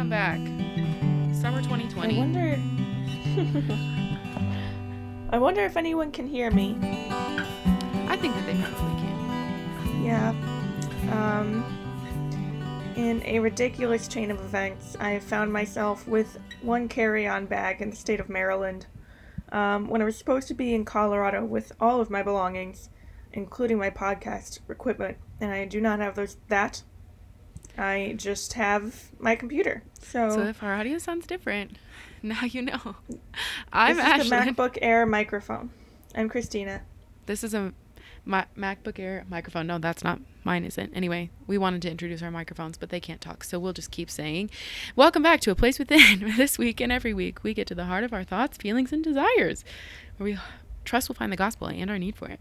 Welcome back. Summer 2020. I wonder. I wonder if anyone can hear me. I think that they probably can. Yeah. Um, in a ridiculous chain of events, I have found myself with one carry on bag in the state of Maryland um, when I was supposed to be in Colorado with all of my belongings, including my podcast equipment, and I do not have those that. I just have my computer. So, So if our audio sounds different, now you know. I'm this is the MacBook Air microphone. I'm Christina. This is a Ma- MacBook Air microphone. No, that's not mine. Isn't anyway. We wanted to introduce our microphones, but they can't talk, so we'll just keep saying, "Welcome back to a place within." this week and every week, we get to the heart of our thoughts, feelings, and desires, where we trust we'll find the gospel and our need for it.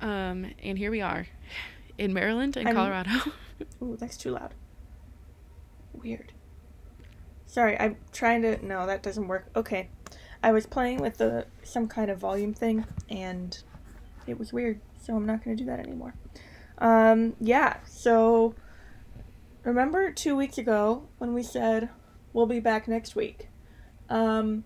Um, and here we are, in Maryland and I'm- Colorado. Ooh, that's too loud. Weird. Sorry, I'm trying to. No, that doesn't work. Okay, I was playing with the some kind of volume thing, and it was weird. So I'm not going to do that anymore. Um, yeah. So remember two weeks ago when we said we'll be back next week, um,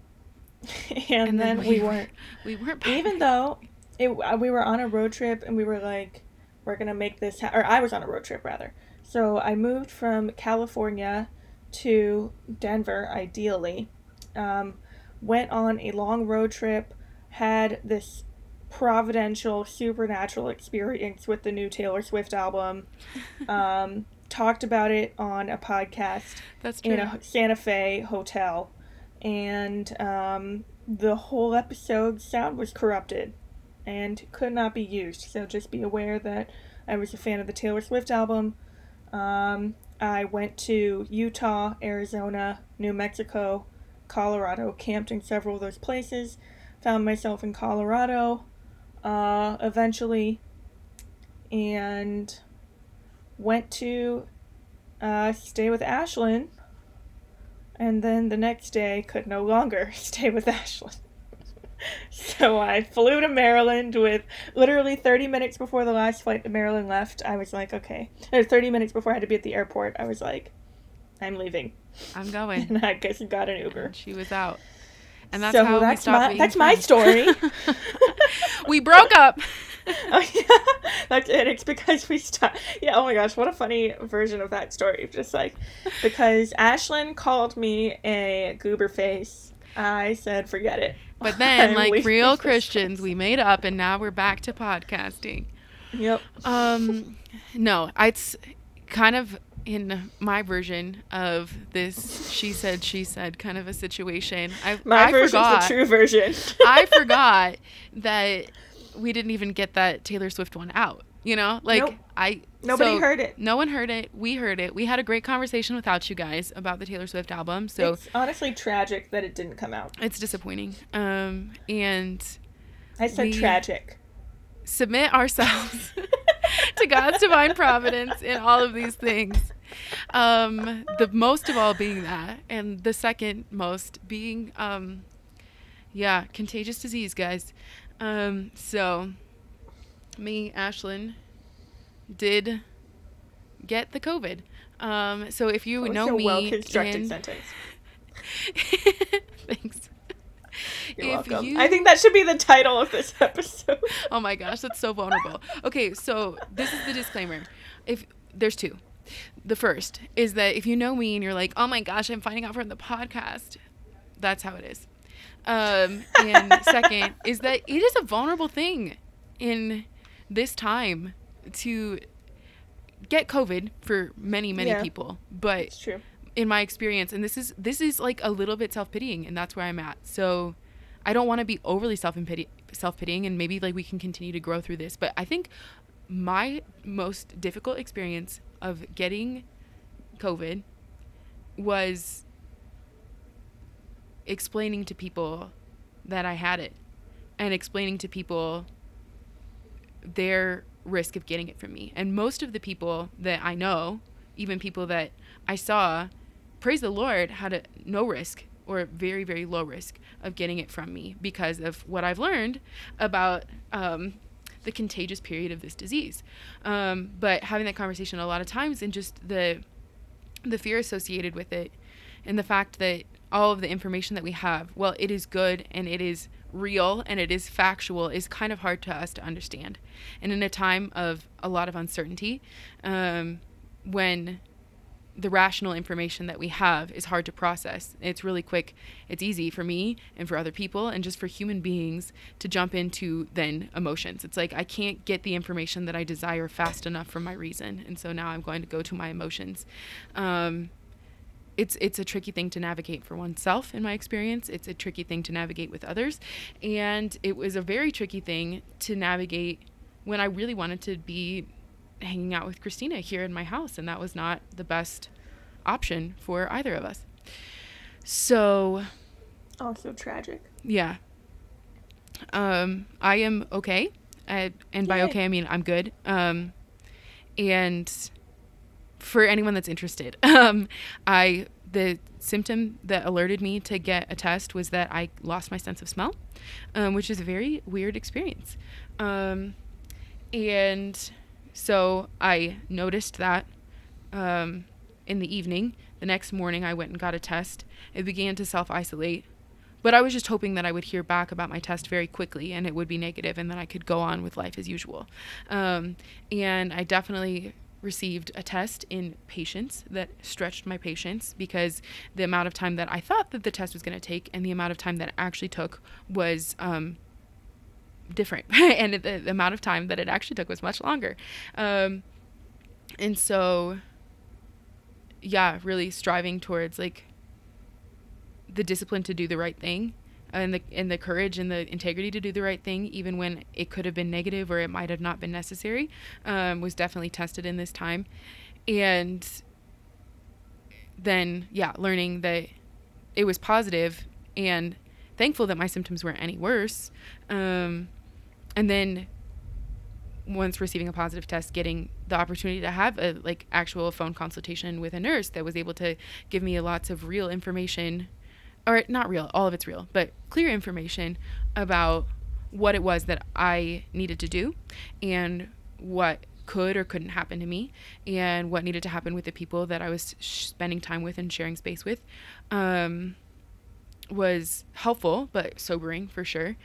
and, then, we weren't we weren't. even though it uh, we were on a road trip and we were like we're gonna make this ha-, or i was on a road trip rather. So i moved from california to denver ideally. Um, went on a long road trip had this providential supernatural experience with the new taylor swift album. Um, talked about it on a podcast That's true. in a Santa Fe hotel, and um, the whole episode sound was corrupted and could not be used. So just be aware that I was a fan of the Taylor Swift album. Um, I went to Utah, Arizona, New Mexico, Colorado, camped in several of those places. Found myself in Colorado uh, eventually, and went to uh, stay with Ashlyn, and then the next day could no longer stay with Ashlyn. So I flew to Maryland with literally 30 minutes before the last flight to Maryland left. I was like, okay. Or 30 minutes before I had to be at the airport, I was like, I'm leaving. I'm going. And I guess got an Uber. And she was out. And that's So how that's we stopped my- that's my story. we broke up. Oh yeah, that's it. It's because we stopped. Yeah. Oh my gosh, what a funny version of that story. Just like because Ashlyn called me a goober face, I said forget it. But then, like real Christians, we made up, and now we're back to podcasting. Yep. Um, no, it's kind of in my version of this she said she said kind of a situation. I My I version's forgot. the true version. I forgot that we didn't even get that Taylor Swift one out. You know, like Nope. I Nobody so heard it. No one heard it. We heard it. We had a great conversation without you guys about the Taylor Swift album. So it's honestly tragic that it didn't come out. it's disappointing. Um, and I said tragic. submit ourselves to God's divine providence in all of these things. Um, the most of all being that, and the second most being, um, yeah, contagious disease, guys. Um, so, me, Ashlyn, did get the COVID. Um, so if you That know me, well-constructed and- sentence. thanks. You're If welcome. you- I think that should be the title of this episode. oh my gosh, that's so vulnerable. Okay, so this is the disclaimer. If there's two. The first is that if you know me and you're like, "Oh my gosh, I'm finding out from the podcast." That's how it is. Um, and second is that it is a vulnerable thing in this time to get COVID for many, many Yeah. people. But It's true. in my experience and this is this is like a little bit self-pitying and that's where i'm at so i don't want to be overly self-pity self-pitying and maybe like we can continue to grow through this but i think my most difficult experience of getting covid was explaining to people that i had it and explaining to people their risk of getting it from me and most of the people that i know even people that I saw, praise the Lord, had a no risk or very, very low risk of getting it from me because of what I've learned about um, the contagious period of this disease. Um, but having that conversation a lot of times and just the the fear associated with it and the fact that all of the information that we have, well, it is good and it is real and it is factual, is kind of hard to us to understand. And in a time of a lot of uncertainty, um, when the rational information that we have is hard to process. It's really quick. It's easy for me and for other people and just for human beings to jump into then emotions. It's like I can't get the information that I desire fast enough from my reason, and so now I'm going to go to my emotions. Um, it's it's a tricky thing to navigate for oneself in my experience. It's a tricky thing to navigate with others, and it was a very tricky thing to navigate when I really wanted to be hanging out with Christina here in my house, and that was not the best option for either of us. So, also tragic. Yeah. Um, I am okay, I, and by Yay. okay I mean I'm good. Um, and for anyone that's interested, um, I the symptom that alerted me to get a test was that I lost my sense of smell, um, which is a very weird experience. Um, and so I noticed that um, in the evening. The next morning, I went and got a test. It began to self isolate, but I was just hoping that I would hear back about my test very quickly and it would be negative and then I could go on with life as usual. Um, and I definitely received a test in patience that stretched my patience because the amount of time that I thought that the test was going to take and the amount of time that it actually took was um, different. and the, the amount of time that it actually took was much longer. Um, and so, yeah, really striving towards like the discipline to do the right thing and the and the courage and the integrity to do the right thing even when it could have been negative or it might have not been necessary um, was definitely tested in this time. And then yeah learning that it was positive and thankful that my symptoms weren't any worse. Um, and then once receiving a positive test getting the opportunity to have a like actual phone consultation with a nurse that was able to give me lots of real information or not real, all of it's real, but clear information about what it was that I needed to do and what could or couldn't happen to me and what needed to happen with the people that I was sh- spending time with and sharing space with um, was helpful but sobering for sure.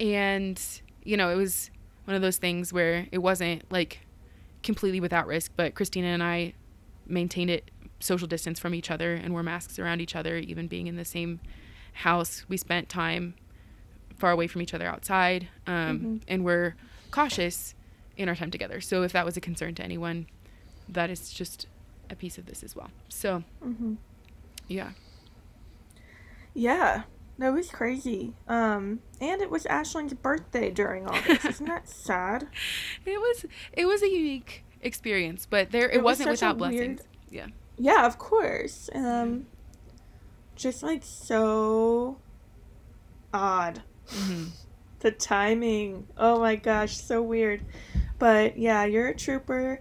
And, you know, it was one of those things where it wasn't like completely without risk, but Christina and I maintained it social distance from each other and wore masks around each other, even being in the same house. We spent time far away from each other outside, um, Mhm. and we're cautious in our time together. So if that was a concern to anyone, that is just a piece of this as well. So hmm yeah, Yeah, that was crazy. Um, and it was Ashlyn's birthday during all this. Isn't that sad? it was it was a unique experience, but there it, It was wasn't without weird- blessings. Yeah. Yeah, of course. Um, just like so odd. hmm The timing. Oh my gosh, so weird. But yeah, you're a trooper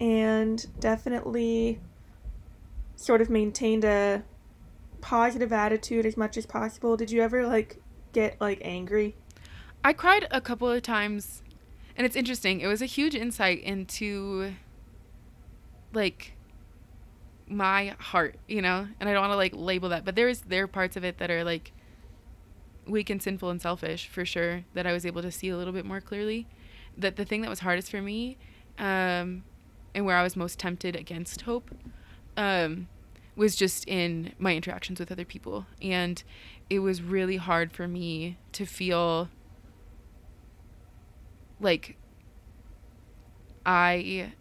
and definitely sort of maintained a positive attitude as much as possible. Did you ever like get like angry? I cried a couple of times, and it's interesting. It was a huge insight into like my heart, you know. And I don't want to like label that, but there's there are parts of it that are like weak and sinful and selfish for sure that I was able to see a little bit more clearly. That the thing that was hardest for me, um, and where I was most tempted against hope, um, was just in my interactions with other people, and it was really hard for me to feel like I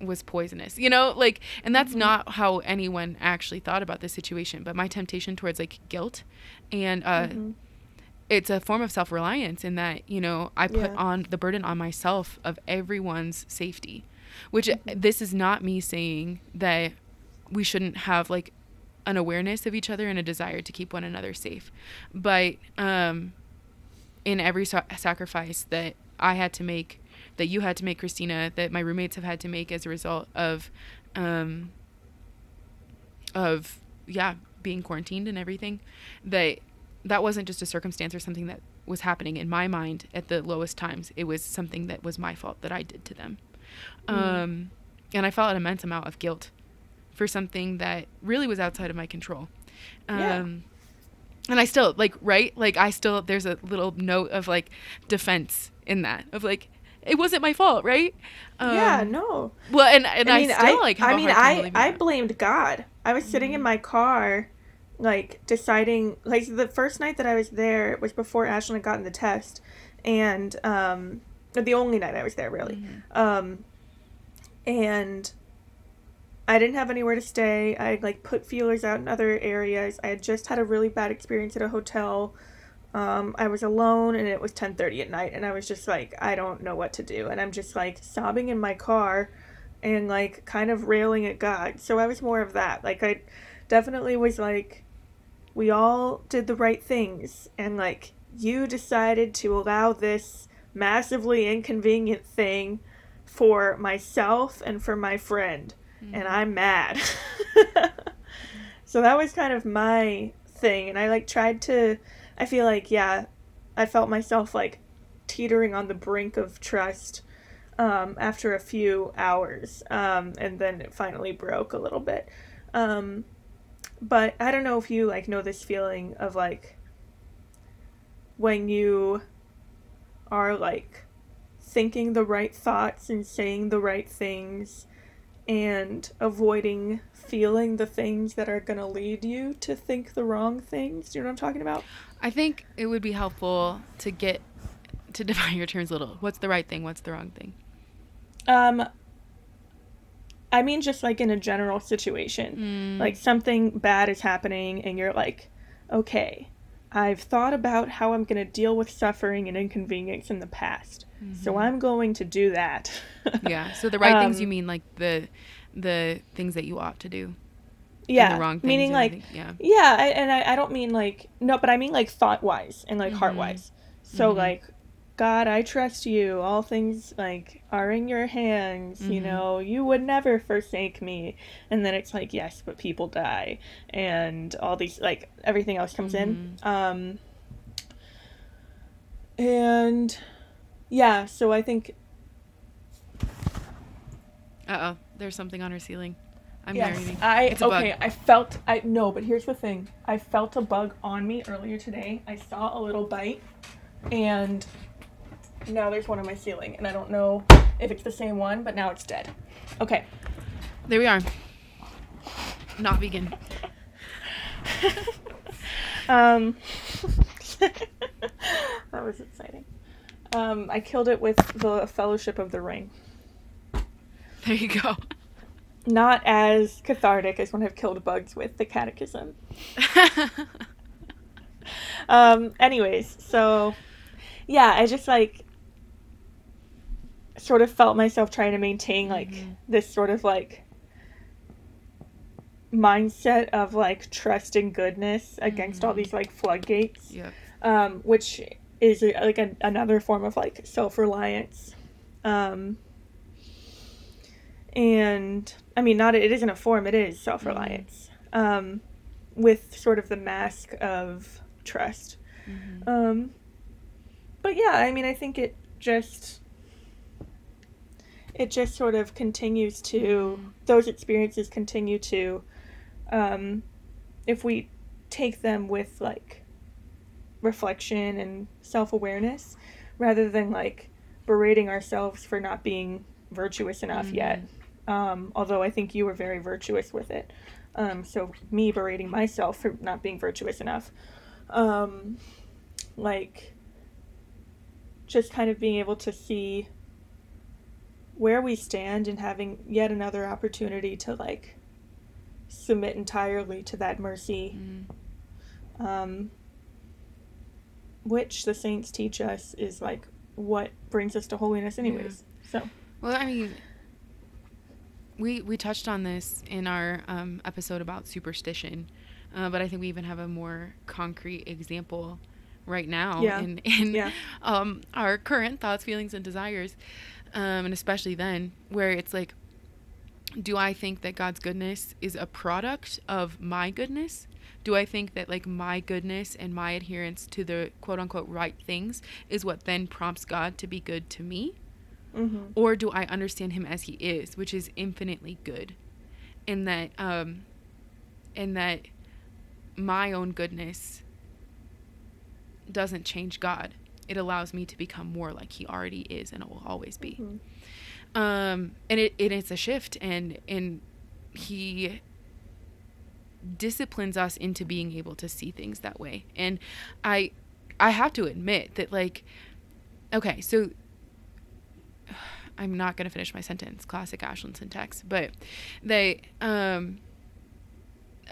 was poisonous, you know, like, and that's Mhm. not how anyone actually thought about this situation. But my temptation towards like guilt, and uh, Mhm. it's a form of self reliance in that you know I put Yeah. on the burden on myself of everyone's safety, which Mhm. this is not me saying that we shouldn't have like an awareness of each other and a desire to keep one another safe, but um, in every sa- sacrifice that I had to make, that you had to make, Christina, that my roommates have had to make as a result of, um, of yeah, being quarantined and everything, that that wasn't just a circumstance or something that was happening in my mind at the lowest times. It was something that was my fault that I did to them, Mm. um, and I felt an immense amount of guilt for something that really was outside of my control. Um, Yeah. And I still like right like I still there's a little note of like defense in that of like it wasn't my fault right. yeah, Um, no. Well, and and I, mean, still like I a mean, I I blamed God. I was sitting in Mhm. my car, like deciding. Like the first night that I was there was before Ashlyn had gotten the test, and um, the only night I was there really. Mhm. Um, and I didn't have anywhere to stay. I had, like put feelers out in other areas. I had just had a really bad experience at a hotel. Um, I was alone and it was 10:30 at night and I was just like I don't know what to do and I'm just like sobbing in my car and like kind of railing at God. So I was more of that. Like I definitely was like we all did the right things and like you decided to allow this massively inconvenient thing for myself and for my friend and I'm mad. so that was kind of my thing and I like tried to I feel like yeah, I felt myself like teetering on the brink of trust um, after a few hours um, and then it finally broke a little bit. Um, but I don't know if you like know this feeling of like when you are like thinking the right thoughts and saying the right things and avoiding feeling the things that are going to lead you to think the wrong things. Do you know what I'm talking about? I think it would be helpful to get to define your terms a little. What's the right thing? What's the wrong thing? Um I mean just like in a general situation. Mm. Like something bad is happening and you're like, "Okay, I've thought about how I'm going to deal with suffering and inconvenience in the past. So Mhm. I'm going to do that." yeah. So the right things you Um, mean like the the things that you ought to do. Yeah. the wrong meaning like yeah. Yeah, I, and I, I don't mean like no, but I mean like thought wise and like Mhm. heart wise. So Mhm. like, God, I trust you. All things like are in your hands. You Mhm. know, you would never forsake me. And then it's like, yes, but people die, and all these like everything else comes in. Mm-hmm. Um, and yeah, so I think Uh oh. There's something on her ceiling. I'm yes, narrating. I It's a bug. okay. I felt I no, but here's the thing. I felt a bug on me earlier today. I saw a little bite, and now there's one on my ceiling, and I don't know if it's the same one, but now it's dead. Okay. There we are. Not vegan. um, that was exciting. Um, I killed it with the Fellowship of the Ring. There you go. Not as cathartic as when I've killed bugs with the Catechism. Um, anyways, so yeah, I just like sort of felt myself trying to maintain like Mhm. this sort of like mindset of like trust and goodness against all Mhm. these like floodgates, yep. um, which is like a, another form of like self reliance. Um, and I mean, not it isn't a form; it is self reliance. Um, with sort of the mask of trust. Mhm. Um, but yeah, I mean, I think it just it just sort of continues to Mhm. those experiences continue to um, if we take them with like reflection and self awareness rather than like berating ourselves for not being virtuous enough yet. Um, although I think you were very virtuous with it. Um, so me berating myself for not being virtuous enough. Um, like just kind of being able to see where we stand and having yet another opportunity to like submit entirely to that mercy Mm. um, which the saints teach us is like what brings us to holiness anyways so Well, I mean, we we touched on this in our um, episode about superstition, uh, but I think we even have a more concrete example right now Yeah. in in Yeah. um, our current thoughts, feelings, and desires, um, and especially then, where it's like, do I think that God's goodness is a product of my goodness? Do I think that like my goodness and my adherence to the quote unquote right things is what then prompts God to be good to me? Mm-hmm. or do I understand him as he is, which is infinitely good? in that um in that my own goodness doesn't change God. It allows me to become more like he already is and it will always be. Mhm. Um and it, it it's a shift and and he disciplines us into being able to see things that way. And I I have to admit that like okay, so I'm not going to finish my sentence. Classic Ashlyn syntax, but they um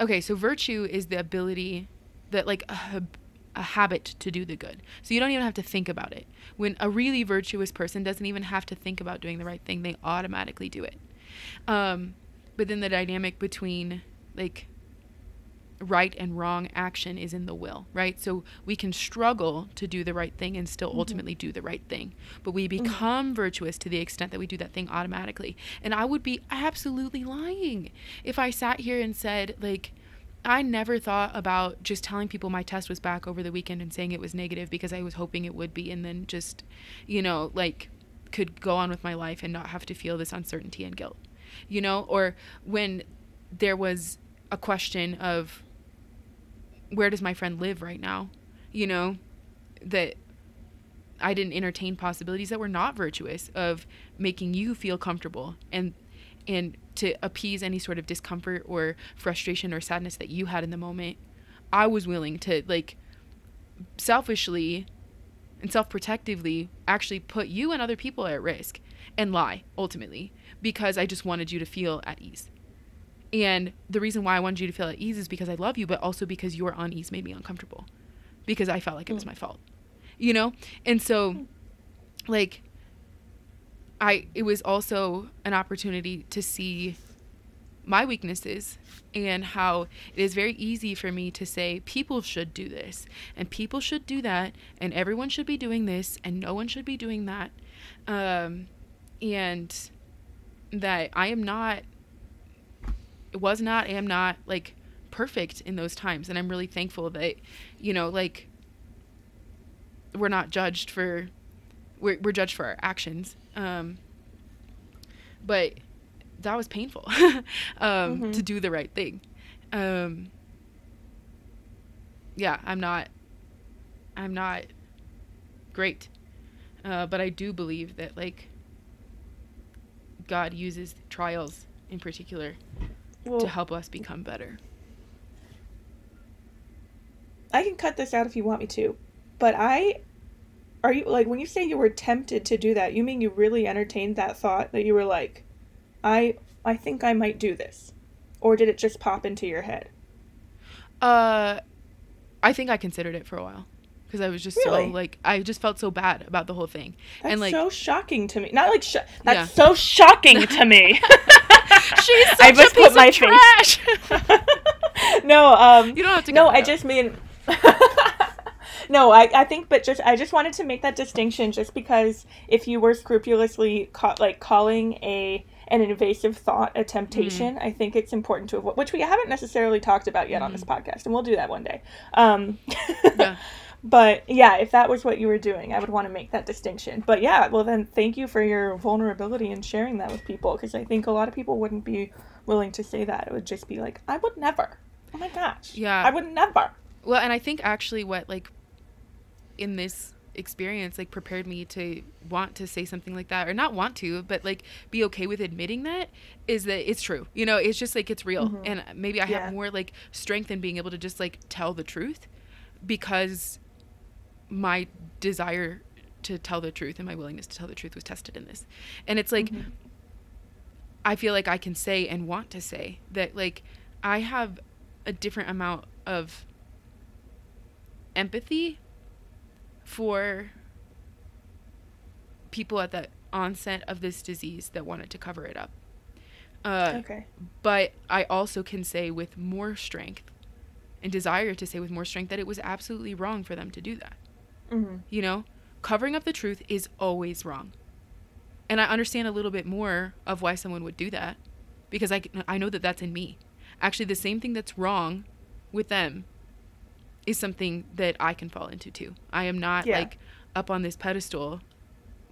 okay, so virtue is the ability that like a, a habit to do the good. So you don't even have to think about it. When a really virtuous person doesn't even have to think about doing the right thing, they automatically do it. Um but then the dynamic between like right and wrong action is in the will, right? So we can struggle to do the right thing and still mm-hmm. ultimately do the right thing. But we mm-hmm. become virtuous to the extent that we do that thing automatically. And I would be absolutely lying if I sat here and said, like, I never thought about just telling people my test was back over the weekend and saying it was negative because I was hoping it would be, and then just, you know, like, could go on with my life and not have to feel this uncertainty and guilt, you know? Or when there was a question of, where does my friend live right now? You know, that I didn't entertain possibilities that were not virtuous of making you feel comfortable and and to appease any sort of discomfort or frustration or sadness that you had in the moment. I was willing to like selfishly and self-protectively actually put you and other people at risk and lie ultimately because I just wanted you to feel at ease. And the reason why I wanted you to feel at ease is because I love you, but also because your unease made me uncomfortable. Because I felt like it was Mm. my fault. You know? And so like I it was also an opportunity to see my weaknesses and how it is very easy for me to say people should do this and people should do that and everyone should be doing this and no one should be doing that um, and that i am not was not am not like perfect in those times. And i'm really thankful that you know like we're not judged for we're, we're judged for our actions. Um, but that was painful um, Mhm. to do the right thing. Um, yeah i'm not i'm not great. Uh, but i do believe that like god uses trials in particular Well, to help us become better I can cut this out if you want me to, but I are you like when you say you were tempted to do that, you mean you really entertained that thought that you were like, I I think I might do this, or did it just pop into your head? uh i think i considered it for a while because i was just so like i just felt so bad about the whole thing That's and like so shocking to me. Not like sh- that's Yeah. so shocking to me. she's such I just put my of face- no, um, you don't have to no, I just mean. no, I, I think, but just I just wanted to make that distinction, just because if you were scrupulously caught, like calling a an invasive thought a temptation, I think it's important to avoid, which we haven't necessarily talked about yet on this podcast, and we'll do that one day. Um, Yeah. But yeah, if that was what you were doing, I would want to make that distinction. But yeah, well then, thank you for your vulnerability and sharing that with people, because I think a lot of people wouldn't be willing to say that. It would just be like, I would never. Oh my gosh. Yeah. I would never. Well, and I think actually what like in this experience like prepared me to want to say something like that or not want to but like be okay with admitting that is that it's true you know it's just like it's real Mhm. and maybe i Yeah. have more like strength in being able to just like tell the truth because my desire to tell the truth and my willingness to tell the truth was tested in this and it's like Mhm. I feel like I can say and want to say that like I have a different amount of empathy for people at the onset of this disease that wanted to cover it up. Uh, okay. but I also can say with more strength and desire to say with more strength that it was absolutely wrong for them to do that. Mm-hmm. You know, covering up the truth is always wrong. And I understand a little bit more of why someone would do that because I, I know that that's in me. Actually, the same thing that's wrong with them is something that I can fall into too. I am not Yeah. like up on this pedestal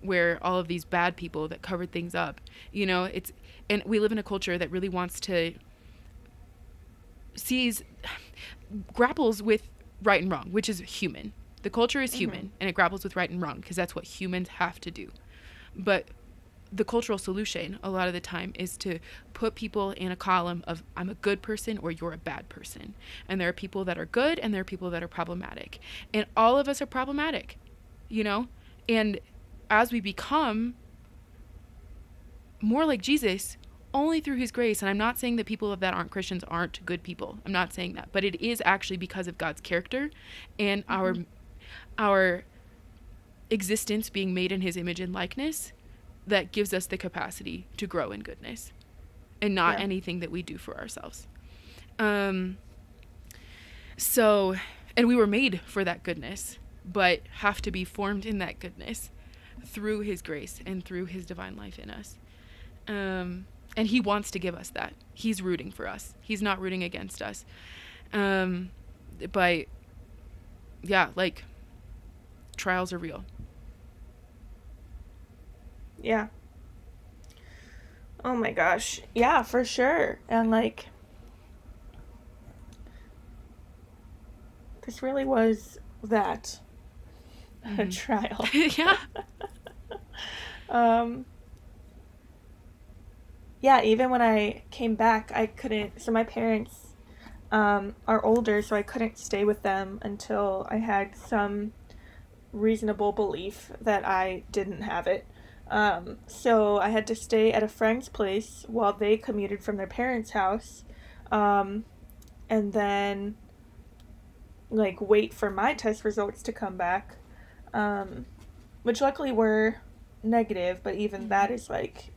where all of these bad people that covered things up, you know, it's, and we live in a culture that really wants to sees grapples with right and wrong, which is human. The culture is human mm-hmm. and it grapples with right and wrong because that's what humans have to do. But the cultural solution a lot of the time is to put people in a column of I'm a good person or you're a bad person. And there are people that are good and there are people that are problematic. And all of us are problematic, you know? And as we become more like Jesus, only through his grace, and I'm not saying that people that aren't Christians aren't good people. I'm not saying that, but it is actually because of God's character and our mm-hmm. Our existence being made in his image and likeness that gives us the capacity to grow in goodness and not Yeah. anything that we do for ourselves. Um so and we were made for that goodness, but have to be formed in that goodness through his grace and through his divine life in us. Um and he wants to give us that. He's rooting for us. He's not rooting against us. Um but yeah, like trials are real. Yeah. Oh my gosh. Yeah, for sure. And like this really was that a Mhm. trial. yeah. um Yeah, even when I came back, I couldn't so my parents um are older, so I couldn't stay with them until I had some reasonable belief that I didn't have it. Um, so I had to stay at a friend's place while they commuted from their parents' house, um, and then like wait for my test results to come back, um, which luckily were negative. But even that is like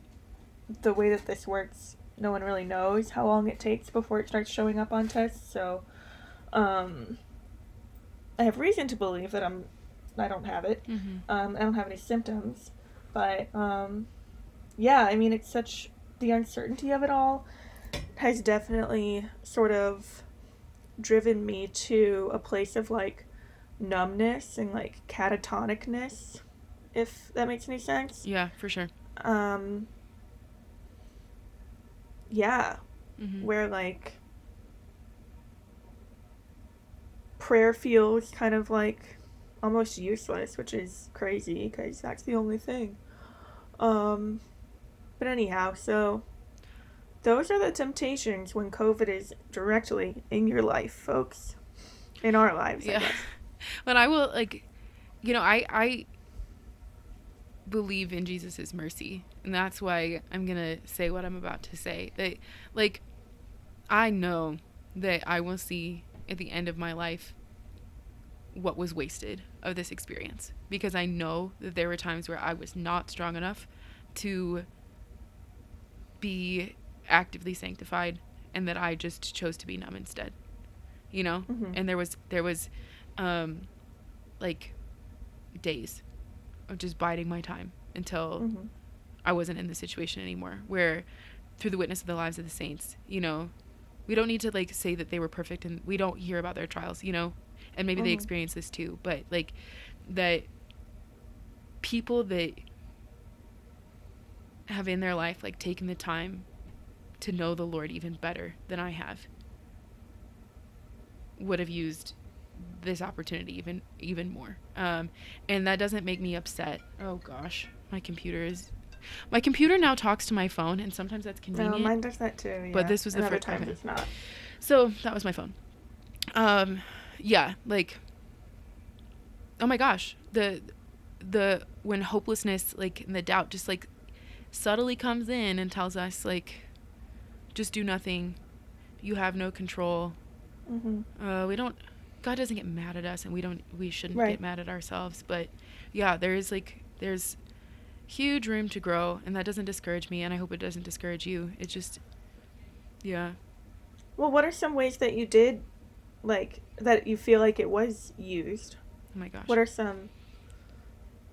the way that this works. No one really knows how long it takes before it starts showing up on tests. So, um, I have reason to believe that I'm I don't have it. hmm Um, I don't have any symptoms, but um, yeah, I mean, it's such the uncertainty of it all has definitely sort of driven me to a place of like numbness and like catatonicness, if that makes any sense. Yeah, for sure. Um, yeah, hmm where like prayer feels kind of like almost useless, which is crazy because that's the only thing. Um, but anyhow, so those are the temptations when COVID is directly in your life, folks. In our lives, I Yeah. But I will like, you know, I I believe in Jesus's mercy, and that's why I'm gonna say what I'm about to say. That like, I know that I will see at the end of my life what was wasted of this experience because I know that there were times where I was not strong enough to be actively sanctified and that I just chose to be numb instead. You know? Mhm. And there was there was um like days of just biding my time until Mhm. I wasn't in the situation anymore where through the witness of the lives of the saints, you know, we don't need to like say that they were perfect and we don't hear about their trials, you know, and maybe they Mhm. experience this too, but like that people that have in their life like taken the time to know the Lord even better than I have would have used this opportunity even even more. Um, and that doesn't make me upset. Oh gosh, my computer is. My computer now talks to my phone, and sometimes that's No, convenient. mine does that too. But this was the first other fir- times okay. it's not. So that was my phone. Um, yeah, like. Oh my gosh, the, the when hopelessness like and the doubt just like, subtly comes in and tells us like, just do nothing, you have no control. hmm Uh, we don't. God doesn't get mad at us, and we don't. We shouldn't Right. get mad at ourselves. But yeah, there is like there's huge room to grow, and that doesn't discourage me, and I hope it doesn't discourage you. It just, yeah. Well, what are some ways that you did, like, that you feel like it was used? Oh my gosh. What are some,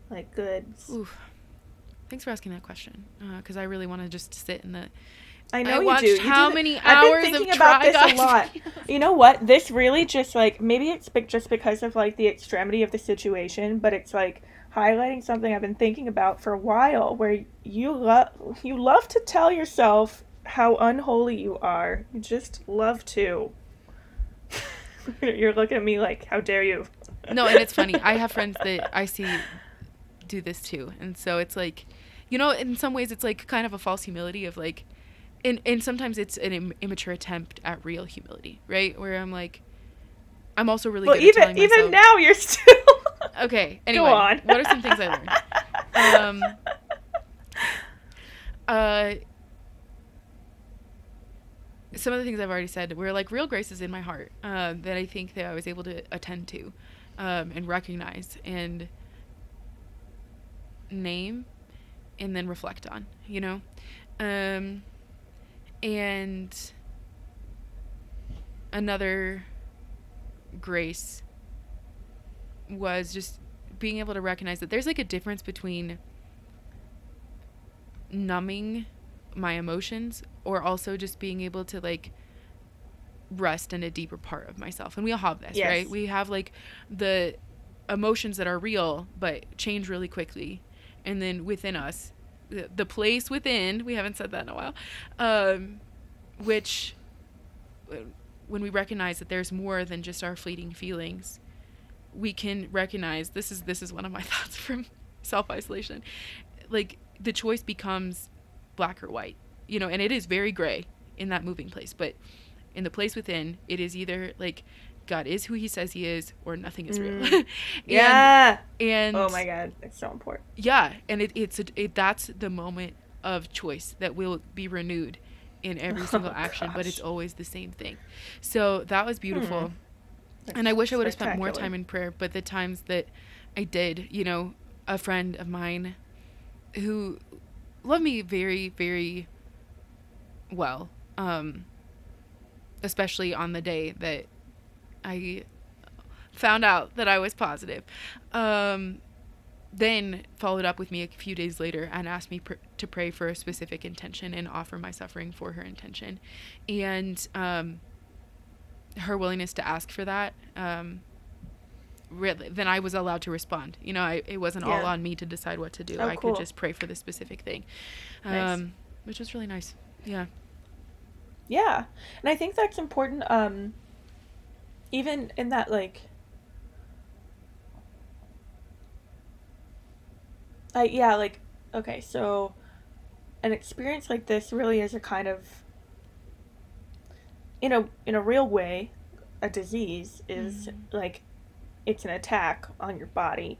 like, goods? Oof. Thanks for asking that question, uh, because I really want to just sit in the. I know you watched do. You do how many I've hours been thinking of about this Guys a lot. You know what? This really just like maybe it's just because of like the extremity of the situation, but it's like highlighting something I've been thinking about for a while. Where you love you love to tell yourself how unholy you are. You just love to. You're looking at me like, how dare you? no, and it's funny. I have friends that I see do this too, and so it's like, you know, in some ways, it's like kind of a false humility of like, and and sometimes it's an Im- immature attempt at real humility, right? Where I'm like, I'm also really well, good even at telling even myself. now, you're still. Okay. Anyway, on. what are some things I learned? Um, uh, some of the things I've already said were like real graces in my heart uh, that I think that I was able to attend to um, and recognize and name and then reflect on, you know? Um, and another grace was just being able to recognize that there's like a difference between numbing my emotions or also just being able to like rest in a deeper part of myself. And we all have this, Yes. right? We have like the emotions that are real but change really quickly. And then within us, the, the place within, we haven't said that in a while, um, which uh, when we recognize that there's more than just our fleeting feelings, we can recognize this is this is one of my thoughts from self isolation. Like the choice becomes black or white, you know, and it is very gray in that moving place, but in the place within, it is either like God is who He says He is, or nothing is real. Mm. and, yeah. and oh my god, it's so important. yeah, and it, it's a, it, that's the moment of choice that will be renewed in every single Oh, action, but it's always the same thing. So that was beautiful. Hmm. And I wish I would have spent more time in prayer, but the times that I did, you know, a friend of mine who loved me very, very well, um, especially on the day that I found out that I was positive, um, then followed up with me a few days later and asked me pr- to pray for a specific intention and offer my suffering for her intention. And, um, her willingness to ask for that um really then i was allowed to respond you know I, it wasn't all on me to decide what to do Oh, i cool. could just pray for the specific thing Nice. um which was really nice yeah Yeah. And I think that's important um even in that like I yeah, like okay, so an experience like this really is a kind of in a in a real way a disease is Mhm. like it's an attack on your body.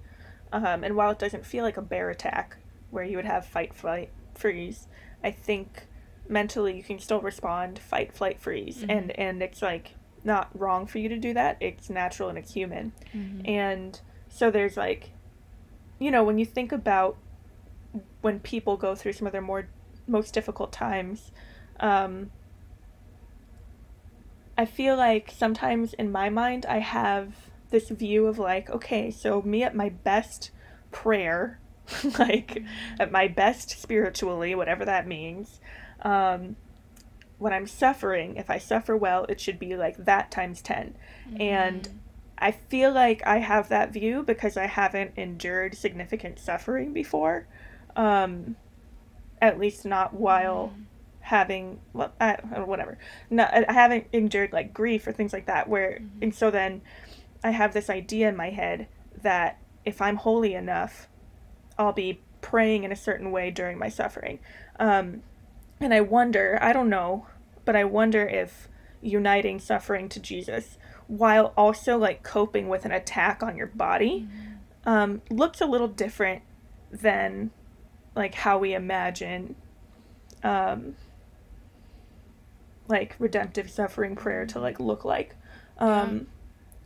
Um, and while it doesn't feel like a bear attack where you would have fight flight freeze, I think mentally you can still respond fight flight freeze Mhm. and and it's like not wrong for you to do that it's natural and it's human and so there's like you know when you think about when people go through some of their more most difficult times um i feel like sometimes in my mind i have this view of like okay so me at my best prayer like at my best spiritually whatever that means um when i'm suffering if i suffer well it should be like that times 10 and I feel like I have that view because I haven't endured significant suffering before. Um, at least not while having, well, I, whatever. No, I haven't endured like grief or things like that. Where, Mhm. and so then I have this idea in my head that if I'm holy enough, I'll be praying in a certain way during my suffering. Um, and I wonder, I don't know, but I wonder if uniting suffering to Jesus while also like coping with an attack on your body um, looks a little different than like how we imagine um, like redemptive suffering prayer to like look like. Um,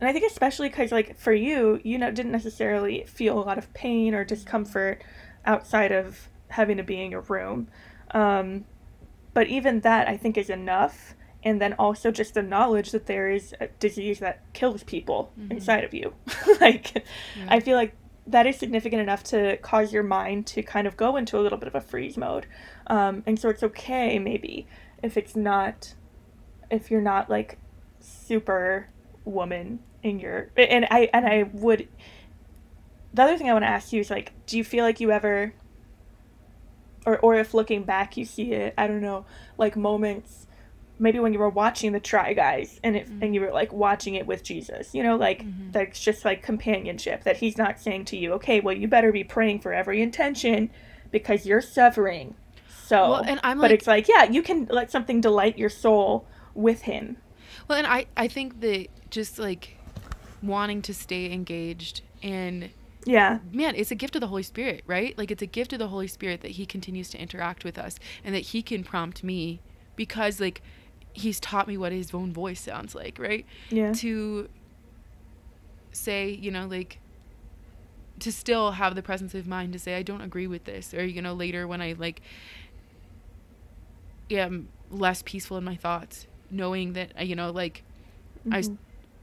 and i think especially because like for you you know didn't necessarily feel a lot of pain or discomfort outside of having to be in your room um, but even that i think is enough and then also just the knowledge that there is a disease that kills people Mhm. inside of you like Yeah. i feel like that is significant enough to cause your mind to kind of go into a little bit of a freeze mode um, and so it's okay maybe if it's not if you're not like super woman in your and i and i would the other thing i want to ask you is like do you feel like you ever or or if looking back you see it i don't know like moments maybe when you were watching the Try Guys and it Mhm. and you were like watching it with Jesus, you know, like Mhm. that's just like companionship that he's not saying to you, okay, well you better be praying for every intention because you're suffering. So, Well, and I'm but like- it's like, yeah, you can let something delight your soul with him. Well, and I I think that just like wanting to stay engaged and Yeah. man, it's a gift of the Holy Spirit, right? Like it's a gift of the Holy Spirit that he continues to interact with us and that he can prompt me because like he's taught me what his own voice sounds like, right? Yeah. To say, you know, like to still have the presence of mind to say I don't agree with this or you know later when I like am less peaceful in my thoughts knowing that you know like I s- Mhm.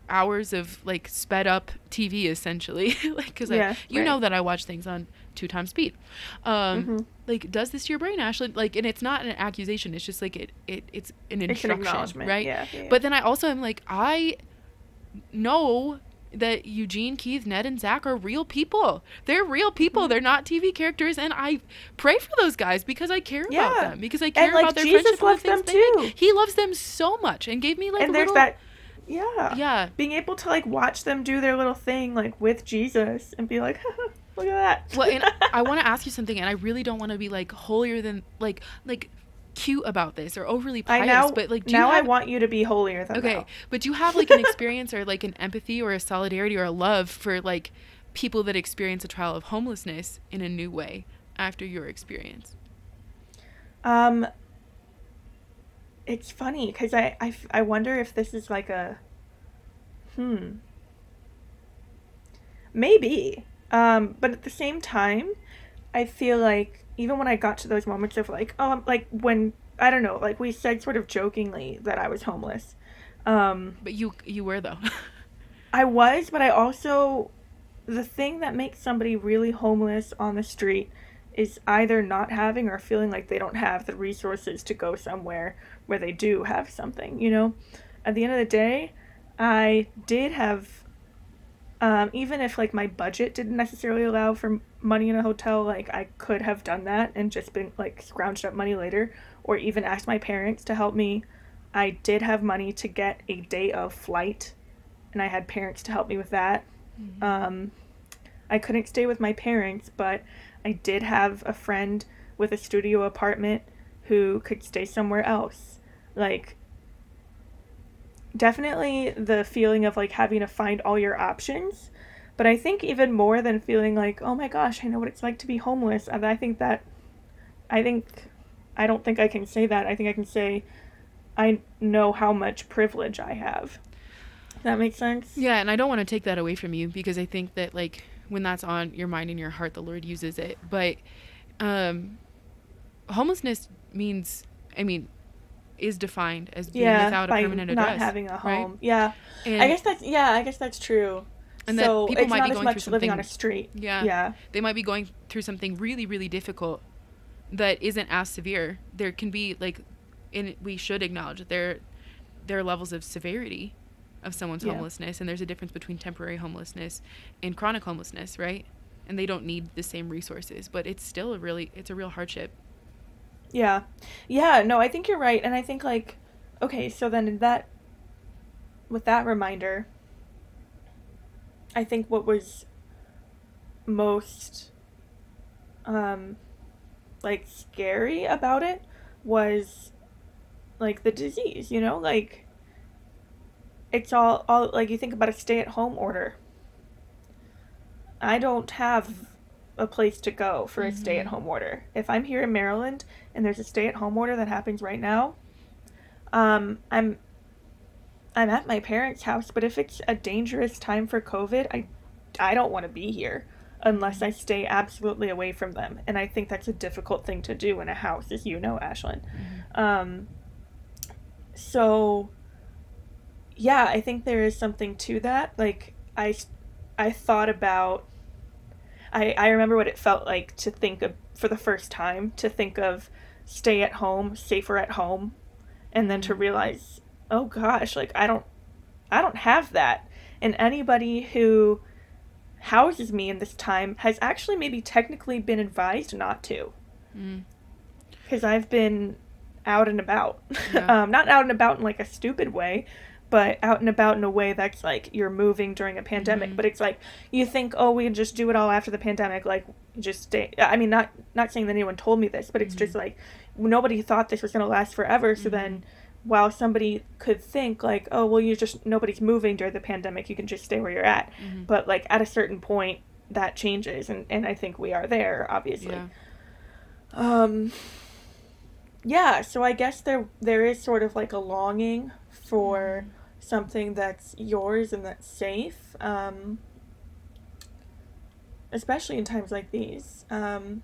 Hours of like sped up TV essentially, like because Yeah, I you right. know that I watch things on two times speed. Um, Mhm. Like, does this to your brain, Ashlyn? Like, and it's not an accusation. It's just like it, it it's an It's an instruction, right? Yeah, yeah, yeah. But then I also am like, I know that Eugene, Keith, Ned, and Zach are real people. They're real people. Mhm. They're not TV characters, and I pray for those guys because I care about them. Because I care like, about their Jesus friendship and loves the them too. He loves them so much and gave me like and a there's little, that yeah. yeah. Being able to like watch them do their little thing like with Jesus and be like, look at that. Well, and I want to ask you something, and I really don't want to be like holier than like like cute about this or overly I pious, now, but like do now you have, I want you to be holier than okay, but do you have like an experience or like an empathy or a solidarity or a love for like people that experience a trial of homelessness in a new way after your experience? Um, it's funny because I, I, I wonder if this is like a, hmm, maybe. Um, but at the same time, I feel like even when I got to those moments of like, oh, I'm like when I don't know, like we said sort of jokingly that I was homeless. Um, But you you were though. I was, but I also the thing that makes somebody really homeless on the street is either not having or feeling like they don't have the resources to go somewhere where they do have something, you know? At the end of the day, I did have um, even if like my budget didn't necessarily allow for money in a hotel, like I could have done that and just been like scrounged up money later, or even asked my parents to help me. I did have money to get a day of flight, and I had parents to help me with that. Um, I couldn't stay with my parents, but I did have a friend with a studio apartment who could stay somewhere else. Like, definitely the feeling of like having to find all your options. But I think even more than feeling like, oh my gosh, I know what it's like to be homeless. And I think that, I think, I don't think I can say that. I think I can say, I know how much privilege I have. That makes sense? Yeah, and I don't want to take that away from you because I think that like when that's on your mind and your heart, the Lord uses it. But um, homelessness means, I mean, is defined as being yeah, without a permanent not address. having a right? home. Yeah, And I guess that's yeah, I guess that's true. And that so people it's might not be as going much through living on a street. yeah, Yeah, they might be going through something really, really difficult that isn't as severe. There can be like, and we should acknowledge that there, there are levels of severity of someone's Yeah. homelessness, and there's a difference between temporary homelessness and chronic homelessness, right? And they don't need the same resources, but it's still a really, it's a real hardship. yeah, yeah. No, I think you're right, and I think like, okay, so then in that, with that reminder, I think what was most, um, like scary about it was, like the disease. You know, like. It's all all like you think about a stay-at-home order. I don't have a place to go for a Mhm. stay at home order. If I'm here in Maryland and there's a stay at home order that happens right now, um, I'm I'm at my parents' house, but if it's a dangerous time for COVID, I I don't want to be here unless I stay absolutely away from them. And I think that's a difficult thing to do in a house, as you know, Ashlyn. Um, so yeah, I think there is something to that. Like I, I thought about. I I remember what it felt like to think of for the first time to think of stay at home, safer at home, and then to realize, oh gosh, like I don't, I don't have that. And anybody who houses me in this time has actually maybe technically been advised not to Mm. because I've been out and about. Yeah. um, not out and about in like a stupid way, but out and about in a way that's like you're moving during a pandemic. Mhm. But it's like you think, oh, we can just do it all after the pandemic, like just stay. I mean, not not saying that anyone told me this, but it's just Mhm. like nobody thought this was gonna last forever. So then. While somebody could think like, oh well, you just nobody's moving during the pandemic, you can just stay where you're at. Mhm. But like at a certain point, that changes, and and I think we are there, obviously. yeah. Um yeah, so I guess there there is sort of like a longing for something that's yours and that's safe. Um especially in times like these. Um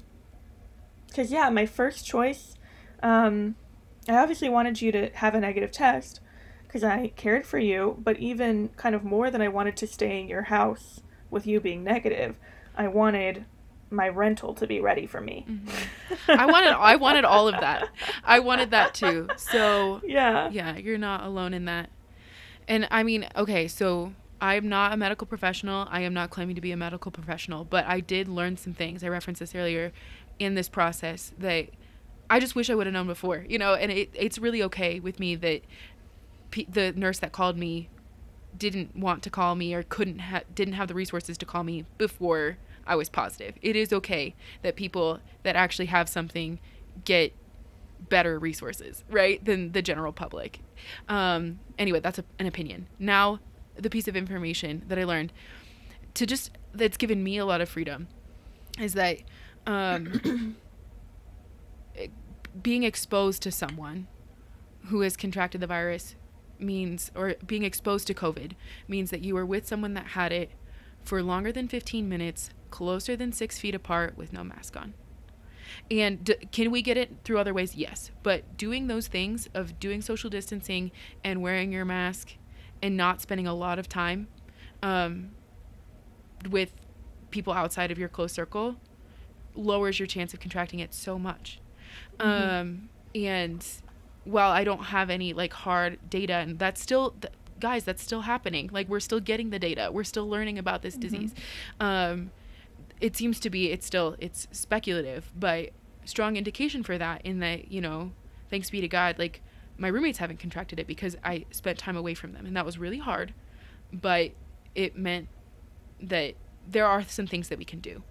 cuz yeah, my first choice um I obviously wanted you to have a negative test cuz I cared for you, but even kind of more than I wanted to stay in your house with you being negative, I wanted my rental to be ready for me. I wanted I wanted all of that. I wanted that too. So Yeah. yeah, you're not alone in that. And I mean, okay, so I'm not a medical professional. I am not claiming to be a medical professional, but I did learn some things. I referenced this earlier in this process that I just wish I would have known before, you know, and it, it's really okay with me that the nurse that called me didn't want to call me or couldn't ha- didn't have the resources to call me before I was positive. It is okay that people that actually have something get better resources, right, than the general public. Um, anyway, that's a, an opinion. Now, the piece of information that I learned to just that's given me a lot of freedom is that um, being exposed to someone who has contracted the virus means, or being exposed to COVID means that you were with someone that had it for longer than 15 minutes, closer than six feet apart, with no mask on. And d- can we get it through other ways? Yes. But doing those things of doing social distancing and wearing your mask and not spending a lot of time um, with people outside of your close circle lowers your chance of contracting it so much. Mhm. Um, and while I don't have any like hard data, and that's still, th- guys, that's still happening. Like we're still getting the data. We're still learning about this Mhm. disease. Um, it seems to be it's still it's speculative, but strong indication for that in that you know, thanks be to God, like my roommates haven't contracted it because I spent time away from them, and that was really hard, but it meant that there are some things that we can do.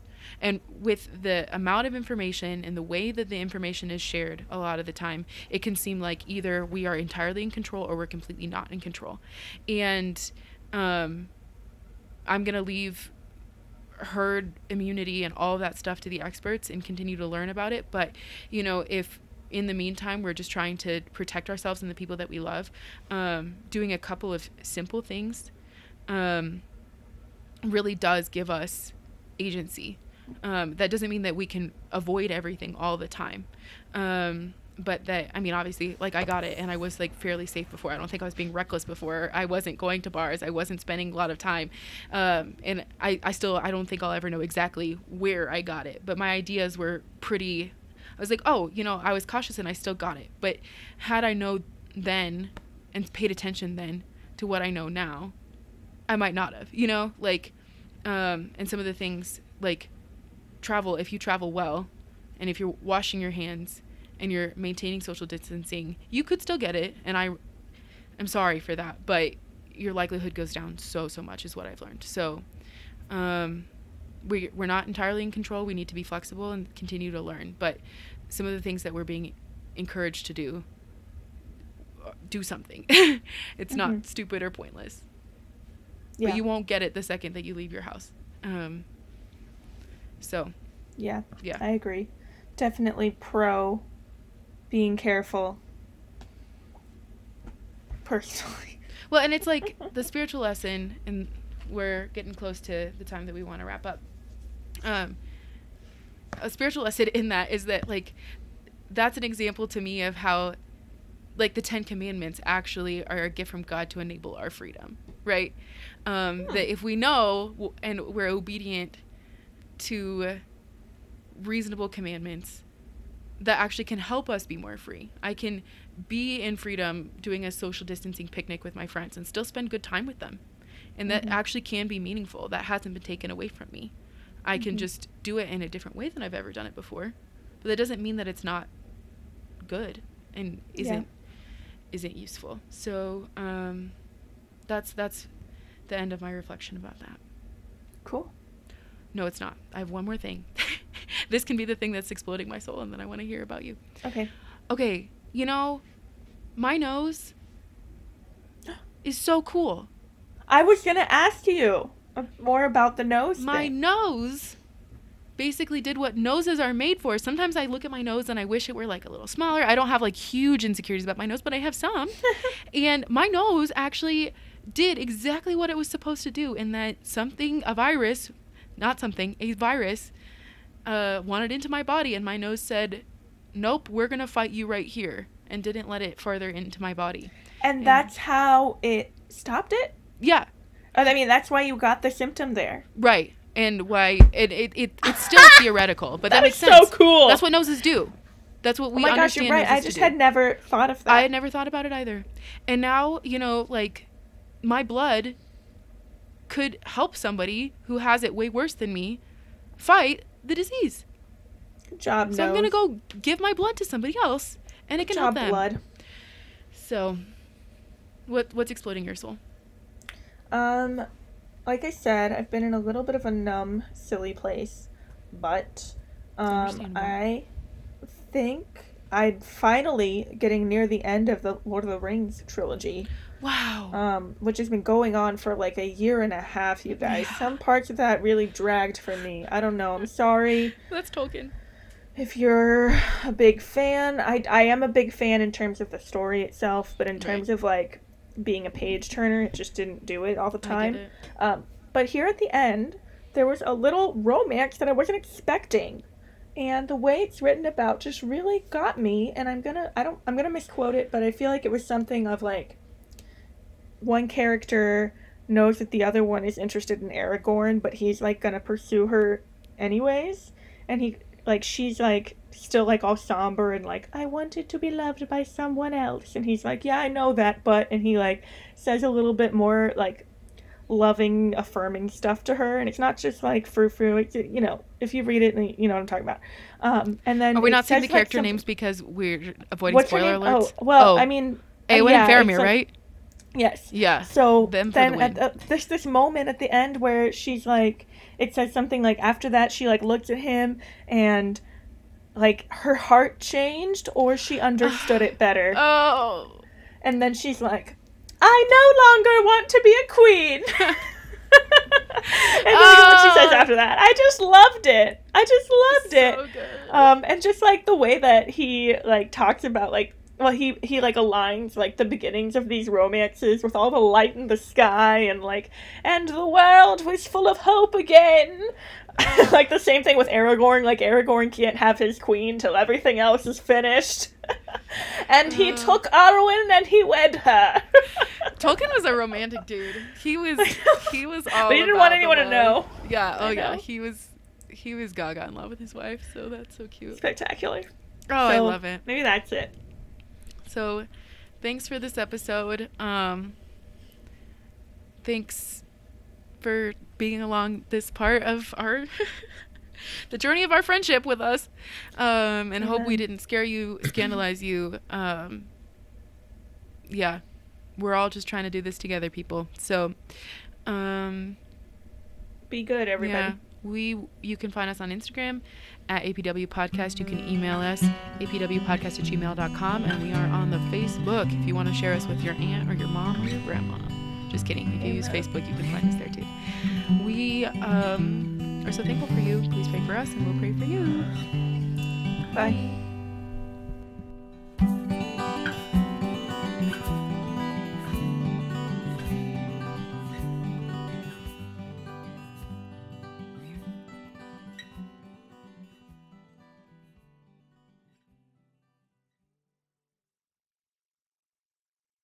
And with the amount of information and the way that the information is shared a lot of the time, it can seem like either we are entirely in control or we're completely not in control. And um, I'm going to leave herd immunity and all that stuff to the experts and continue to learn about it. But, you know, if in the meantime we're just trying to protect ourselves and the people that we love, um, doing a couple of simple things um, really does give us agency. Um, that doesn't mean that we can avoid everything all the time. Um, but that, I mean, obviously, like I got it and I was like fairly safe before. I don't think I was being reckless before. I wasn't going to bars. I wasn't spending a lot of time. Um, and I, I still, I don't think I'll ever know exactly where I got it. But my ideas were pretty, I was like, oh, you know, I was cautious and I still got it. But had I know then and paid attention then to what I know now, I might not have, you know, like, um, and some of the things like travel, if you travel well and if you're washing your hands and you're maintaining social distancing, you could still get it. And I, I'm sorry for that, but your likelihood goes down so, so much is what I've learned. So, um, we, we're not entirely in control. We need to be flexible and continue to learn. But some of the things that we're being encouraged to do, do something. it's not Mhm. stupid or pointless Yeah. but you won't get it the second that you leave your house. Um, so yeah. yeah, I agree. Definitely pro being careful. Personally. well, and it's like the spiritual lesson, and we're getting close to the time that we want to wrap up. Um, a spiritual lesson in that is that like that's an example to me of how like the Ten Commandments actually are a gift from God to enable our freedom, right? Um, that if we know and we're obedient to reasonable commandments, that actually can help us be more free. I can be in freedom doing a social distancing picnic with my friends and still spend good time with them. And that Mhm. actually can be meaningful. That hasn't been taken away from me. I can Mhm. just do it in a different way than I've ever done it before. But that doesn't mean that it's not good. and isn't isn't useful. So um, that's that's the end of my reflection about that. Cool. No, it's not. I have one more thing. this can be the thing that's exploding my soul, and then I want to hear about you. Okay. Okay, you know, my nose is so cool. I was gonna ask you uh, more about the nose. My thing. nose basically did what noses are made for. Sometimes I look at my nose and I wish it were like a little smaller. I don't have like huge insecurities about my nose, but I have some. and my nose actually did exactly what it was supposed to do in that something, a virus, not something, a virus, uh, wanted into my body, and my nose said, Nope, we're going to fight you right here, and didn't let it farther into my body. and that's how it stopped it. Yeah, I mean, that's why you got the symptom there. right. And why it, it, it it's still theoretical, but that, That makes is sense. so cool. That's what noses do. That's what we. Oh my gosh, you're right. I just do. had never thought of that. I had never thought about it either. And now, you know, like my blood could help somebody who has it way worse than me fight the disease. Good job, So I'm going to go give my blood to somebody else and it Good can help job, them. blood. So what what's exploding your soul? Um, like I said, I've been in a little bit of a numb, silly place, but um, I think I'm finally getting near the end of the Lord of the Rings trilogy, Wow. um, which has been going on for like a year and a half. You guys, Yeah. some parts of that really dragged for me. I don't know. I'm sorry That's Tolkien. if you're a big fan. I I am a big fan in terms of the story itself, but in Right. terms of like being a page turner, it just didn't do it all the time. Um, but here at the end, there was a little romance that I wasn't expecting, and the way it's written about just really got me. And I'm gonna, I don't, I'm gonna misquote it, but I feel like it was something of like, one character knows that the other one is interested in Aragorn, but he's like gonna pursue her anyways, and he like she's like still like all somber and like I wanted to be loved by someone else, and he's like, yeah, I know that, but and he like says a little bit more like loving, affirming stuff to her, and it's not just like frou frou. It's you know, if you read it, you know what I'm talking about. Um, and then Are we not saying the like, character some- names because we're avoiding spoiler alerts? Oh, well, Oh. I mean, uh, Eowyn yeah, and Faramir, like- right? Yes. Yeah. So then the at the, there's this moment at the end where she's like, it says something like after that she like looked at him and like her heart changed or she understood it better, Oh. and then she's like, I no longer want to be a queen. and then what she says Oh. after that. I just loved it. I just loved it. So good. Um, and just like the way that he like talks about like well he he like aligns like the beginnings of these romances with all the light in the sky and like and the world was full of hope again. like the same thing with Aragorn. Like Aragorn can't have his queen till everything else is finished. and he Uh. took Arwen and he wed her. Tolkien was a romantic dude. He was he was all. But he didn't want anyone to know. Yeah. Oh I yeah. He was he was gaga in love with his wife. So that's so cute. Spectacular. Oh, I love it. Maybe that's it. So, thanks for this episode. Um, thanks for being along this part of our the journey of our friendship with us. Um, and hope we didn't scare you, scandalize you. Um, yeah, we're all just trying to do this together, people. So, um, Be good, everybody. yeah, we you can find us on Instagram at APW Podcast. You can email us apwpodcast at gmail.com and we are on the Facebook if you want to share us with your aunt or your mom or your grandma. Just kidding. If you use Facebook, you can find us there too. We um, are so thankful for you. Please pray for us and we'll pray for you. Bye.